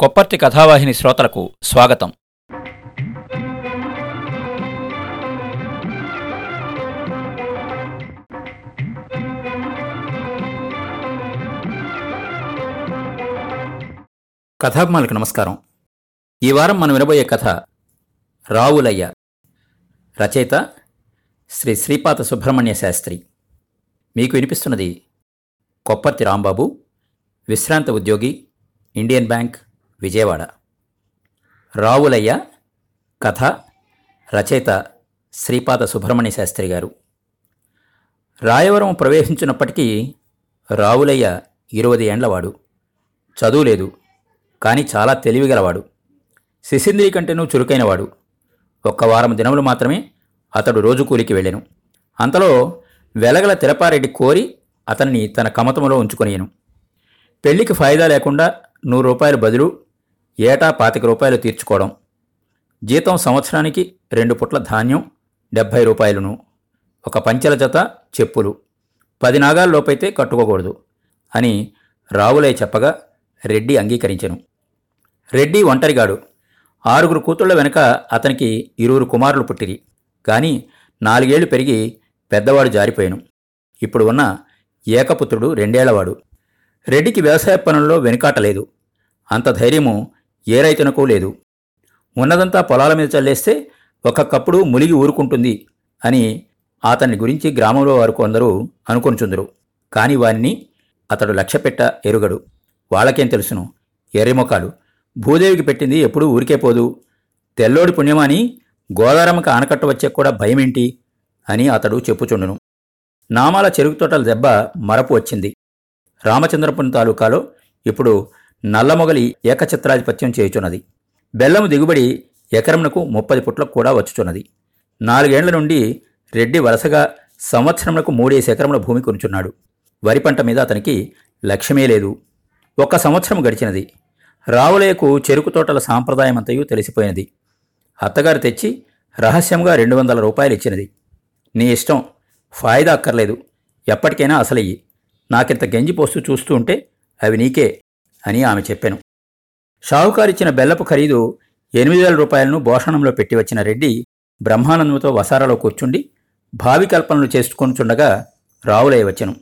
కొప్పర్తి కథావాహిని శ్రోతలకు స్వాగతం. కథాభిమానులకు నమస్కారం. ఈ వారం మనం వినబోయే కథ రావులయ్య రచయిత శ్రీ శ్రీపాత సుబ్రహ్మణ్య శాస్త్రి. మీకు వినిపిస్తున్నది కొప్పర్తి రాంబాబు విశ్రాంత ఉద్యోగి ఇండియన్ బ్యాంక్ విజయవాడ. రావులయ్య కథ రచయిత శ్రీపాద సుబ్రహ్మణ్య శాస్త్రి గారు. రాయవరం ప్రవేశించినప్పటికీ రావులయ్య ఇరవై ఏండ్లవాడు చదువు లేదు కానీ చాలా తెలివిగలవాడు. శిశింద్రి కంటేనూ చురుకైనవాడు. ఒక్క వారం దినములు మాత్రమే అతడు రోజు కూలికి వెళ్ళాను. అంతలో వెలగల తిరపారెడ్డి కోరి అతన్ని తన కమతములో ఉంచుకొనియను. పెళ్ళికి ఫాయిదా లేకుండా నూరు రూపాయలు బదులు ఏటా పాతిక రూపాయలు తీర్చుకోవడం. జీతం సంవత్సరానికి రెండు పుట్ల ధాన్యం డెబ్భై రూపాయలును. ఒక పంచెల జత చెప్పులు. పది నాగాల్లోపైతే కట్టుకోకూడదు అని రావులై చెప్పగా రెడ్డి అంగీకరించెను. రెడ్డి ఒంటరిగాడు. ఆరుగురు కూతుళ్ళ వెనుక అతనికి ఇరువురు కుమారులు పుట్టిరి. కానీ నాలుగేళ్ళు పెరిగి పెద్దవాడు జారిపోయాను. ఇప్పుడు ఉన్న ఏకపుత్రుడు రెండేళ్ళవాడు. రెడ్డికి వ్యవసాయ పనుల్లో వెనుకాటలేదు అంత ధైర్యము ఏ రైతునకూ లేదు. ఉన్నదంతా పొలాల మీద చల్లేస్తే ఒక్కొక్కప్పుడు ములిగి ఊరుకుంటుంది అని అతని గురించి గ్రామంలో వారు కొందరు అనుకొనిచుందరు. కాని వారిని అతడు లక్ష్యపెట్ట ఎరుగడు. వాళ్ళకేం తెలుసును? ఎర్రిమొకాలు. భూదేవికి పెట్టింది ఎప్పుడూ ఊరికే పోదు. తెల్లోడి పుణ్యమాని గోదారమ్మకి ఆనకట్ట వచ్చే కూడా భయమేంటి? అని అతడు చెప్పుచుండును. నామాల చెరుకు తోటల దెబ్బ మరపు వచ్చింది. రామచంద్రపురం తాలూకాలో ఇప్పుడు నల్లమొగలి ఏకఛత్రాధిపత్యం చేయుచున్నది. బెల్లము దిగుబడి ఎకరమునకు ముప్పది పుట్లకు కూడా వచ్చుచున్నది. నాలుగేండ్ల నుండి రెడ్డి వరుసగా సంవత్సరమునకు మూడేసి ఎకరముల భూమి కొనుచున్నాడు. వరి పంట మీద అతనికి లక్ష్యమే లేదు. ఒక్క సంవత్సరం గడిచినది. రావులేకు చెరుకు తోటల సాంప్రదాయమంతయు తెలిసిపోయినది. అత్తగారు తెచ్చి రహస్యంగా రెండు వందల రూపాయలు ఇచ్చినది. నీ ఇష్టం. ఫాయిదా అక్కర్లేదు. ఎప్పటికైనా అసలయ్యి. నాకింత గంజి పోస్తూ చూస్తూ ఉంటే అవి నీకే. అని ఆమె చెప్పాను. షావుకారిచ్చిన బెల్లపు ఖరీదు ఎనిమిది వేల రూపాయలను భోషణంలో పెట్టి వచ్చిన రెడ్డి బ్రహ్మానందంతో వసారాలో కూర్చుండి భావి కల్పనలు చేసుకొనుచుండగా రావులయ్య వచ్చాను.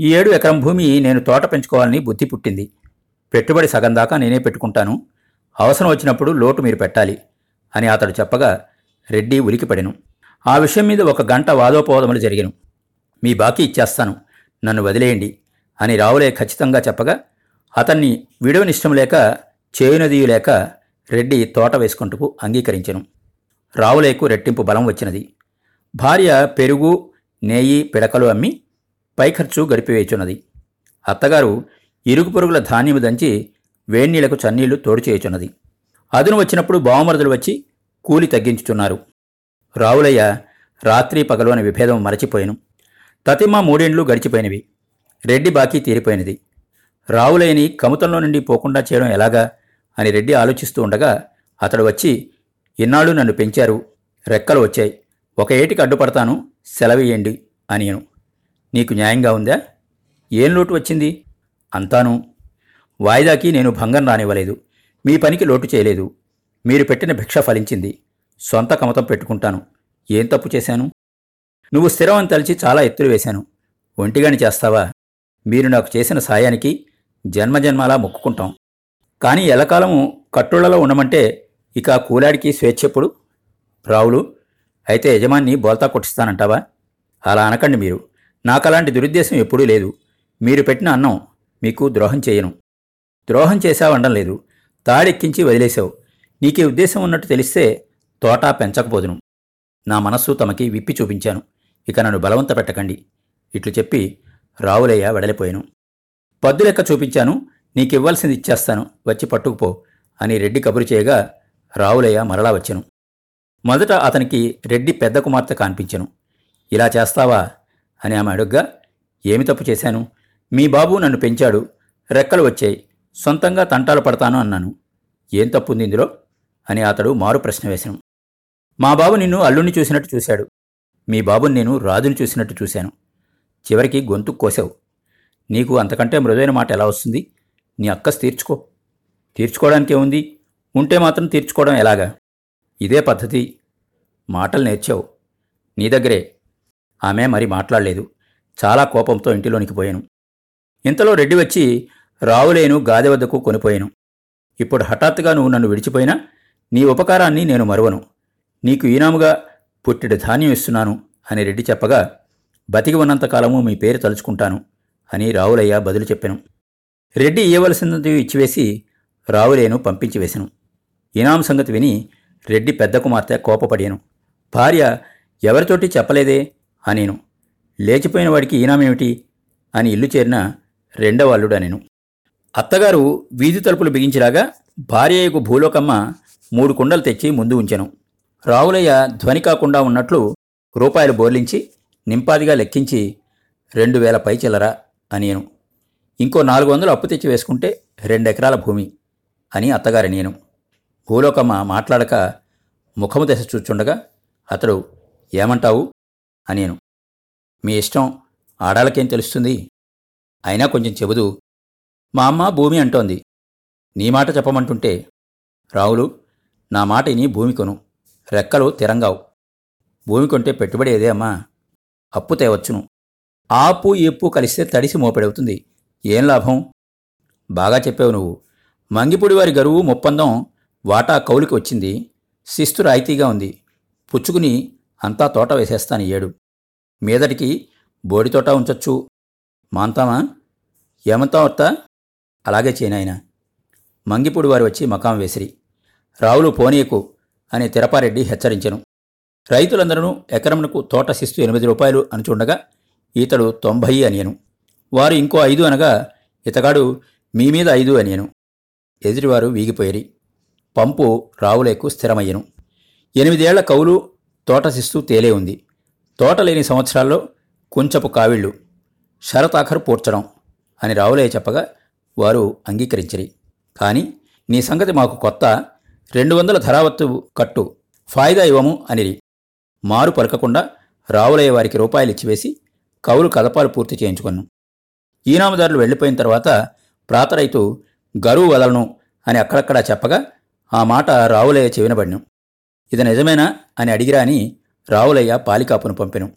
ఈ ఏడు ఎకరం భూమి నేను తోట పెంచుకోవాలని బుద్ధి పుట్టింది. పెట్టుబడి సగం దాకా నేనే పెట్టుకుంటాను. అవసరం వచ్చినప్పుడు లోటు మీరు పెట్టాలి అని అతడు చెప్పగా రెడ్డి ఉలికిపడెను. ఆ విషయం మీద ఒక గంట వాదోపవాదములు జరిగాను. మీ బాకీ ఇచ్చేస్తాను. నన్ను వదిలేయండి అని రావులే ఖచ్చితంగా చెప్పగా అతన్ని విడవనిష్టం లేక చేయునదీయులేక రెడ్డి తోట వేసుకుంటూ అంగీకరించెను. రావులేకు రెట్టింపు బలం వచ్చినది. భార్య పెరుగు నేయి పిడకలు అమ్మి పైఖర్చు గడిపివేచున్నది అత్తగారు ఇరుగు పొరుగుల ధాన్యము దంచి వేన్నీళ్ళకు చన్నీళ్ళు తోడు చేయుచున్నది. అదును వచ్చినప్పుడు బావమరుదులు వచ్చి కూలి తగ్గించుచున్నారు. రావులయ్య రాత్రి పగలు అనే విభేదం మరచిపోయాను. తతిమ్మ మూడేండ్లు గడిచిపోయినవి. రెడ్డి బాకీ తీరిపోయినది. రావులేని కముతంలో నుండి పోకుండా చేయడం ఎలాగా? అని రెడ్డి ఆలోచిస్తూ ఉండగా అతడు వచ్చి ఇన్నాళ్ళు నన్ను పెంచారు. రెక్కలు వచ్చాయి. ఒక ఏటికి అడ్డుపడతాను. సెలవేయండి అనియను. నీకు న్యాయంగా ఉందా? ఏం లోటు వచ్చింది? అంతాను. వాయిదాకి నేను భంగం రానివ్వలేదు. మీ పనికి లోటు చేయలేదు. మీరు పెట్టిన భిక్ష ఫలించింది. సొంత కమతం పెట్టుకుంటాను. ఏం తప్పు చేశాను? నువ్వు స్థిరం అని తలిచి చాలా ఎత్తులు వేశాను. ఒంటిగాని చేస్తావా? మీరు నాకు చేసిన సాయానికి జన్మజన్మాలా మొక్కుకుంటాం. కానీ ఎలకాలము కట్టుళ్ళలో ఉండమంటే ఇక కూలాడికి స్వేచ్ఛెప్పుడు రావులు అయితే యజమాన్ని బోల్తా కొట్టిస్తానంటావా? అలా అనకండి మీరు. నాకలాంటి దురుద్దేశం ఎప్పుడూ లేదు. మీరు పెట్టిన అన్నం మీకు ద్రోహం చేయను. ద్రోహం చేశావనడం లేదు. తాడెక్కించి వదిలేశావు. నీకే ఉద్దేశం ఉన్నట్టు తెలిస్తే తోట పెంచకపోదును. నా మనస్సు తమకి విప్పి చూపించాను. ఇక నన్ను బలవంత పెట్టకండి. ఇట్లు చెప్పి రావులయ్య వెడలిపోయాను. పద్దు లెక్క చూపించాను నీకివ్వాల్సింది ఇచ్చేస్తాను. వచ్చి పట్టుకుపో అని రెడ్డి కబురు చేయగా రావులయ్య మరలా వచ్చెను. మొదట అతనికి రెడ్డి పెద్ద కుమార్తె కాన్పించెను. ఇలా చేస్తావా? అని ఆమె అడుగ్గా ఏమి తప్పు చేశాను? మీ బాబు నన్ను పెంచాడు. రెక్కలు వచ్చాయి. సొంతంగా తంటాలు పడతాను అన్నాను. ఏం తప్పుంది ఇందులో? అని అతడు మారు ప్రశ్న వేశాను. మా బాబు నిన్ను అల్లుణ్ణి చూసినట్టు చూశాడు. మీ బాబుని నేను రాజుని చూసినట్టు చూశాను. చివరికి గొంతు కోసావు. నీకు అంతకంటే మృదైన మాట ఎలా వస్తుంది? నీ అక్కస్ తీర్చుకో. తీర్చుకోవడానికి ఏముంది? ఉంటే మాత్రం తీర్చుకోవడం ఎలాగా? ఇదే పద్ధతి. మాటలు నేర్చావు. నీ దగ్గరే. ఆమె మరి మాట్లాడలేదు. చాలా కోపంతో ఇంటిలోనికి పోయాను. ఇంతలో రెడ్డి వచ్చి రావులేను గాదె వద్దకు కొనిపోయాను. ఇప్పుడు హఠాత్తుగా నువ్వు నన్ను విడిచిపోయినా నీ ఉపకారాన్ని నేను మరువను. నీకు ఈనాముగా పుట్టిడి ధాన్యం ఇస్తున్నాను అని రెడ్డి చెప్పగా బతికి ఉన్నంతకాలము మీ పేరు తలుచుకుంటాను. అని రావులయ్య బదులు చెప్పాను. రెడ్డి ఇయ్యవలసినది ఇచ్చివేసి రావులేను పంపించి వేశాను ఇనాం సంగతి విని రెడ్డి పెద్ద కుమార్తె కోపపడాను భార్య ఎవరితోటి చెప్పలేదే అనేను. లేచిపోయిన వాడికి ఈనామేమిటి అని ఇల్లు చేరిన రెండవ అల్లుడు అత్తగారు వీధి తలుపులు బిగించిరాగా భార్యకు భూలోకమ్మ మూడు కుండలు తెచ్చి ముందు ఉంచెను. రావులయ్య ధ్వని కాకుండా ఉన్నట్లు రూపాయలు బోర్లించి నింపాదిగా లెక్కించి రెండు వేల పై చిల్లరా అనేను ఇంకో నాలుగు వందలు అప్పు తెచ్చి వేసుకుంటే రెండెకరాల భూమి అని అత్తగారి నేను. భూలోకమ్మ మాట్లాడక ముఖము దశ చూచుండగా అతడు ఏమంటావు? అనేను మీ ఇష్టం ఆడాలకేం తెలుస్తుంది? అయినా కొంచెం చెబుదు. మా అమ్మ భూమి అంటోంది. నీ మాట చెప్పమంటుంటే రావులు నా మాట ఇని భూమి కొను. రెక్కలు తిరంగావు. భూమి కొంటే పెట్టుబడి ఏదే అమ్మా? అప్పు తేవచ్చును. ఆపు ఎప్పు కలిస్తే తడిసి మోపెడవుతుంది. ఏం లాభం? బాగా చెప్పావు నువ్వు. మంగిపూడి వారి గరువు ముప్పందం వాటా కౌలికి వచ్చింది. శిస్తు రాయితీగా ఉంది. పుచ్చుకుని అంతా తోట వేసేస్తాను ఏడు. మీదటికి బోడి తోట ఉంచొచ్చు. మాంతామా? ఏమంతా వత్త అలాగే చేయనాయన మంగిపూడి వారు వచ్చి మకాం వేసిరి. రావులు పోనీయకు అని తిరపారెడ్డి హెచ్చరించెను. రైతులందరూ ఎకరమునకు తోట శిస్తు ఎనిమిది రూపాయలు అనుచుండగా ఈతడు తొంభై అనియను. వారు ఇంకో ఐదు అనగా ఇతగాడు మీ మీద ఐదు అనియను. ఎదుటివారు వీగిపోయిరి. పంపు రావులేకు స్థిరమయ్యను. ఎనిమిదేళ్ళ కౌలు తోటశిస్తూ తేలే ఉంది. తోటలేని సంవత్సరాల్లో కుంచపు కావిళ్ళు షరతాఖరు పూడ్చడం అని రావులయ్య చెప్పగా వారు అంగీకరించిరి. కాని నీ సంగతి మాకు కొత్త. రెండు వందల ధరావత్తు కట్టు ఫాయిదా ఇవ్వము అనిరి. మారు పలకకుండా రావులయ్య వారికి రూపాయలు ఇచ్చివేసి కౌలు కదపాలు పూర్తి చేయించుకున్నాం. ఈనామదారులు వెళ్ళిపోయిన తర్వాత ప్రాతరైతు గరువు వదలను అని అక్కడక్కడా చెప్పగా ఆ మాట రావులయ్య చెవినబడినం. ఇది నిజమేనా అని అడిగిరా అని రావులయ్య పాలికాపును పంపెను.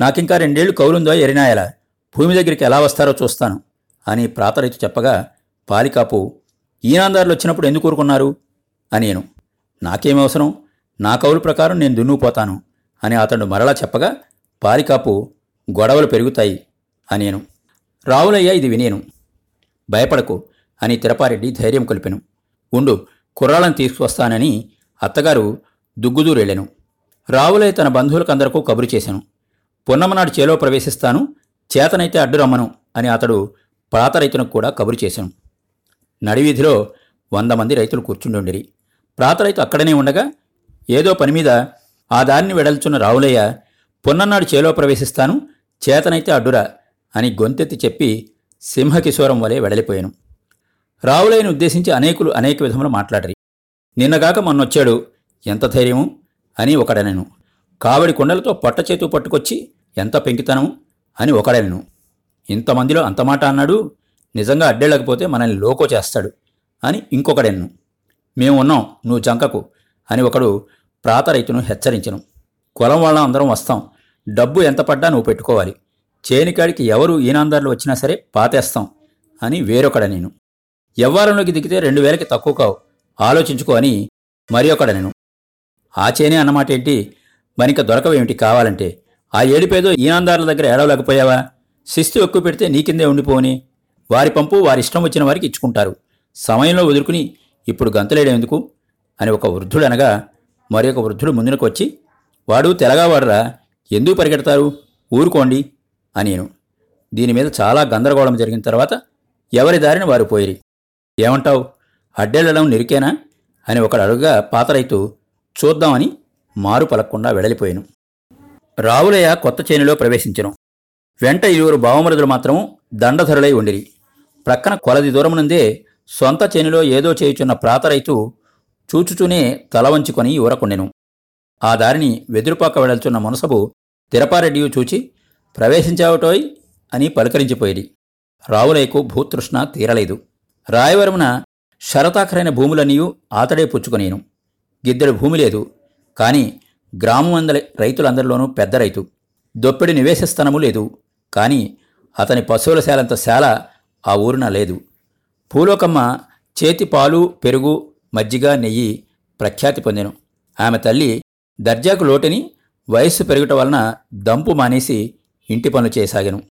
నాకింకా రెండేళ్ళు కౌలుందో ఎరినాయలా? భూమి దగ్గరికి ఎలా వస్తారో చూస్తాను అని ప్రాతరైతు చెప్పగా పాలికాపు ఈనాందారులు వచ్చినప్పుడు ఎందుకు ఊరుకున్నారు? అనేను. నాకేమి అవసరం? నా కౌలు ప్రకారం నేను దున్నుకుపోతాను అని అతడు మరలా చెప్పగా పాలికాపు గొడవలు పెరుగుతాయి అనేను. రావులయ్య ఇది వినేను. భయపడకు అని తిరపారెడ్డి ధైర్యం కలిపెను. ఉండు కుర్రాళ్ళను తీసుకువస్తానని అత్తగారు దుగ్గుదూరెళ్ళెను. రావులయ్య తన బంధువులకందరకు కబురు చేశాను. పున్నమనాడు చేలో ప్రవేశిస్తాను చేతనైతే అడ్డు రమ్మను అని అతడు పాత రైతునకు కూడా కబురు చేశాను. నడివీధిలో వంద మంది రైతులు కూర్చుండుండిరి. ప్రాత రైతు అక్కడనే ఉండగా ఏదో పని మీద ఆ దారిని వెడల్చున్న రావులయ్య పొన్నన్నాడు చేలో ప్రవేశిస్తాను చేతనైతే అడ్డురా అని గొంతెత్తి చెప్పి సింహకిశోరం వలె వెడలిపోయాను. రావులైన ఉద్దేశించి అనేకులు అనేక విధములు మాట్లాడరి. నిన్నగాక మొన్నొచ్చాడు ఎంత ధైర్యము అని ఒకడనెను. కావడి కుండలతో పొట్టచేతు పట్టుకొచ్చి ఎంత పెంకితనము అని ఒకడనెను. ఇంతమందిలో అంత మాట అన్నాడు నిజంగా అడ్డేళ్ళకపోతే మనల్ని లోకో చేస్తాడు అని ఇంకొకడెన్ను. మేము ఉన్నాం నువ్వు జంకకు అని ఒకడు ప్రాత రైతును హెచ్చరించను. కులం వాళ్ళం అందరం వస్తాం డబ్బు ఎంత పడ్డా నువ్వు పెట్టుకోవాలి. చేనికాడికి ఎవరు ఈనాందారులు వచ్చినా సరే పాతేస్తాం అని వేరొకడ నేను. ఎవ్వారంలోకి దిగితే రెండు వేలకి తక్కువ కావు. ఆలోచించుకో అని మరి ఒకడ నేను. ఆ చేనే అన్నమాట ఏంటి మరింక దొరకవేమిటి కావాలంటే. ఆ ఏడిపేదో ఈనాందారుల దగ్గర ఏడవలేకపోయావా? శిస్తు ఎక్కువ పెడితే నీ కిందే ఉండిపోని వారి పంపు వారి ఇష్టం వచ్చిన వారికి ఇచ్చుకుంటారు. సమయంలో వదులుకుని ఇప్పుడు గంతులేడేందుకు అని ఒక వృద్ధుడు అనగా మరి ఒక వృద్ధుడు ముందునకు వచ్చి వాడు తెలగావాడరా ఎందుకు పరిగెడతారు? ఊరుకోండి అనేను దీని మీద చాలా గందరగోళం జరిగిన తర్వాత ఎవరి దారిని వారు పోయిరి. ఏమంటావు? అడ్డెళ్ళడం నిరికేనా? అని ఒకడు అడుగుగా పాత రైతు చూద్దామని మారు పలక్కుండా వెడలిపోయాను. రావులయ్య కొత్త చేనులో ప్రవేశించను. వెంట ఇరువురు భావమరుదులు మాత్రం దండధరులై ఉండిరి. ప్రక్కన కొలది దూరమునందే సొంత చేనులో ఏదో చేయుచున్న ప్రాత రైతు చూచుచూనే తల వంచుకొని ఊరకుండెను. ఆ దారిని వెదురుపాక వెడల్చున్న మునసబు తిరపారెడ్డియు చూచి ప్రవేశించావటోయ్ అని పలకరించిపోయేది. రావులయ్యకు భూతృష్ణ తీరలేదు. రాయవరమున శరతాఖరైన భూములనియు ఆతడే పుచ్చుకునేను. గిద్దెడు భూమి లేదు. కాని గ్రామం అందరి రైతులందరిలోనూ పెద్ద రైతు. దొప్పిడి నివేశ లేదు. కానీ అతని పశువుల శాలంత శాల ఆ ఊరున లేదు. పూలోకమ్మ చేతి పాలు పెరుగు మజ్జిగ నెయ్యి ప్రఖ్యాతి పొందెను. ఆమె తల్లి దర్జాకు లోటని వయస్సు పెరుగుట వలన దంపు మానేసి ఇంటి పనులు చేయసాగాను.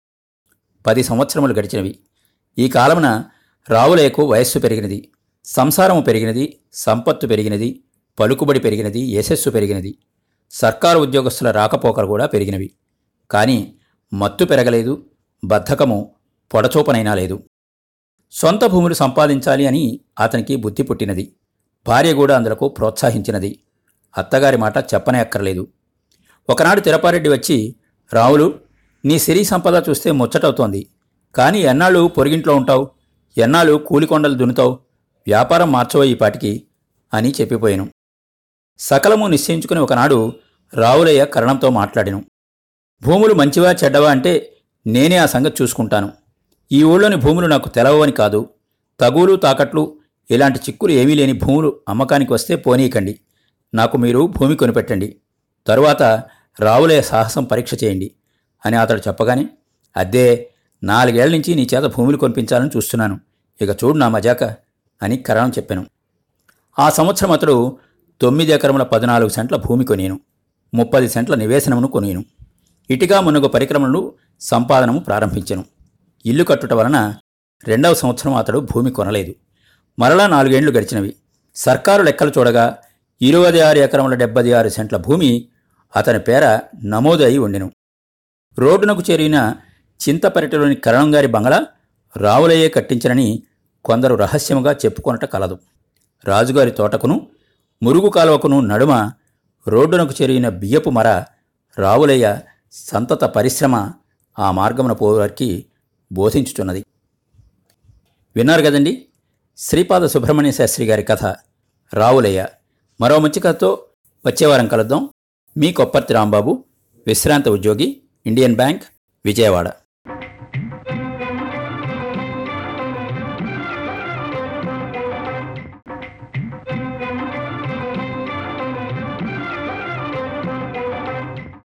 పది సంవత్సరములు గడిచినవి. ఈ కాలమున రావులేకు వయస్సు పెరిగినది. సంసారము పెరిగినది. సంపత్తు పెరిగినది. పలుకుబడి పెరిగినది. యశస్సు పెరిగినది. సర్కారు ఉద్యోగస్తుల రాకపోకలు కూడా పెరిగినవి. కానీ మత్తు పెరగలేదు. బద్ధకము పొడచూపనైనా లేదు. సొంత భూములు సంపాదించాలి అని అతనికి బుద్ధి పుట్టినది. భార్య కూడా అందులకు ప్రోత్సహించినది. అత్తగారి మాట చెప్పనే అక్కర్లేదు. ఒకనాడు తిరపారెడ్డి వచ్చి రావులు నీ సిరి సంపద చూస్తే ముచ్చటవుతోంది. కానీ ఎన్నాళ్ళు పొరిగింట్లో ఉంటావు? ఎన్నాళ్ళు కూలికొండలు దున్నుతావు? వ్యాపారం మార్చవో ఈ పాటికి? అని చెప్పిపోయాను. సకలము నిశ్చయించుకుని ఒకనాడు రావులయ్య కరణంతో మాట్లాడాను. భూములు మంచివా చెడ్డవా అంటే నేనే ఆ సంగతి చూసుకుంటాను. ఈ ఊళ్ళోని భూములు నాకు తెలవని కాదు. తగులు తాకట్లు ఇలాంటి చిక్కులు ఏమీ లేని భూములు అమ్మకానికి వస్తే పోనీయకండి. నాకు మీరు భూమి కొనిపెట్టండి. తరువాత రావులే సాహసం పరీక్ష చేయండి అని అతడు చెప్పగానే అద్దే నాలుగేళ్ళ నుంచి నీ చేత భూములు కొనిపించాలని చూస్తున్నాను. ఇక చూడు నా మజాక అని కరణం చెప్పాను. ఆ సంవత్సరం అతడు తొమ్మిది ఎకరముల పద్నాలుగు సెంట్ల భూమి కొనేను. ముప్పది సెంట్ల నివేశనమును కొనేను. ఇటుగా మునుగు పరిక్రమలు సంపాదనము ప్రారంభించెను. ఇల్లు కట్టుట వలన రెండవ సంవత్సరం అతడు భూమి కొనలేదు. మరలా నాలుగేండ్లు గడిచినవి. సర్కారు లెక్కలు చూడగా ఇరవై ఆరు ఎకరముల డెబ్బై ఆరు సెంట్ల భూమి అతని పేర నమోదు అయి ఉండెను. రోడ్డునకు చేరిన చింతపరిటలోని కరణంగారి బంగళా రావులయ్యే కట్టించనని కొందరు రహస్యముగా చెప్పుకొనట కలదు. రాజుగారి తోటకును మురుగు కాలువకును నడుమ రోడ్డునకు చేరిన బియ్యపు మర రావులయ్య సంతత పరిశ్రమ ఆ మార్గమున పోవారికి బోధించుచున్నది. విన్నారు కదండి? శ్రీపాద సుబ్రహ్మణ్య శాస్త్రి గారి కథ రావులయ్య. మరో మంచి కథతో వచ్చేవారం కలుద్దాం. మీ కొప్పర్తి రాంబాబు విశ్రాంత ఉద్యోగి ఇండియన్ బ్యాంక్ విజయవాడ.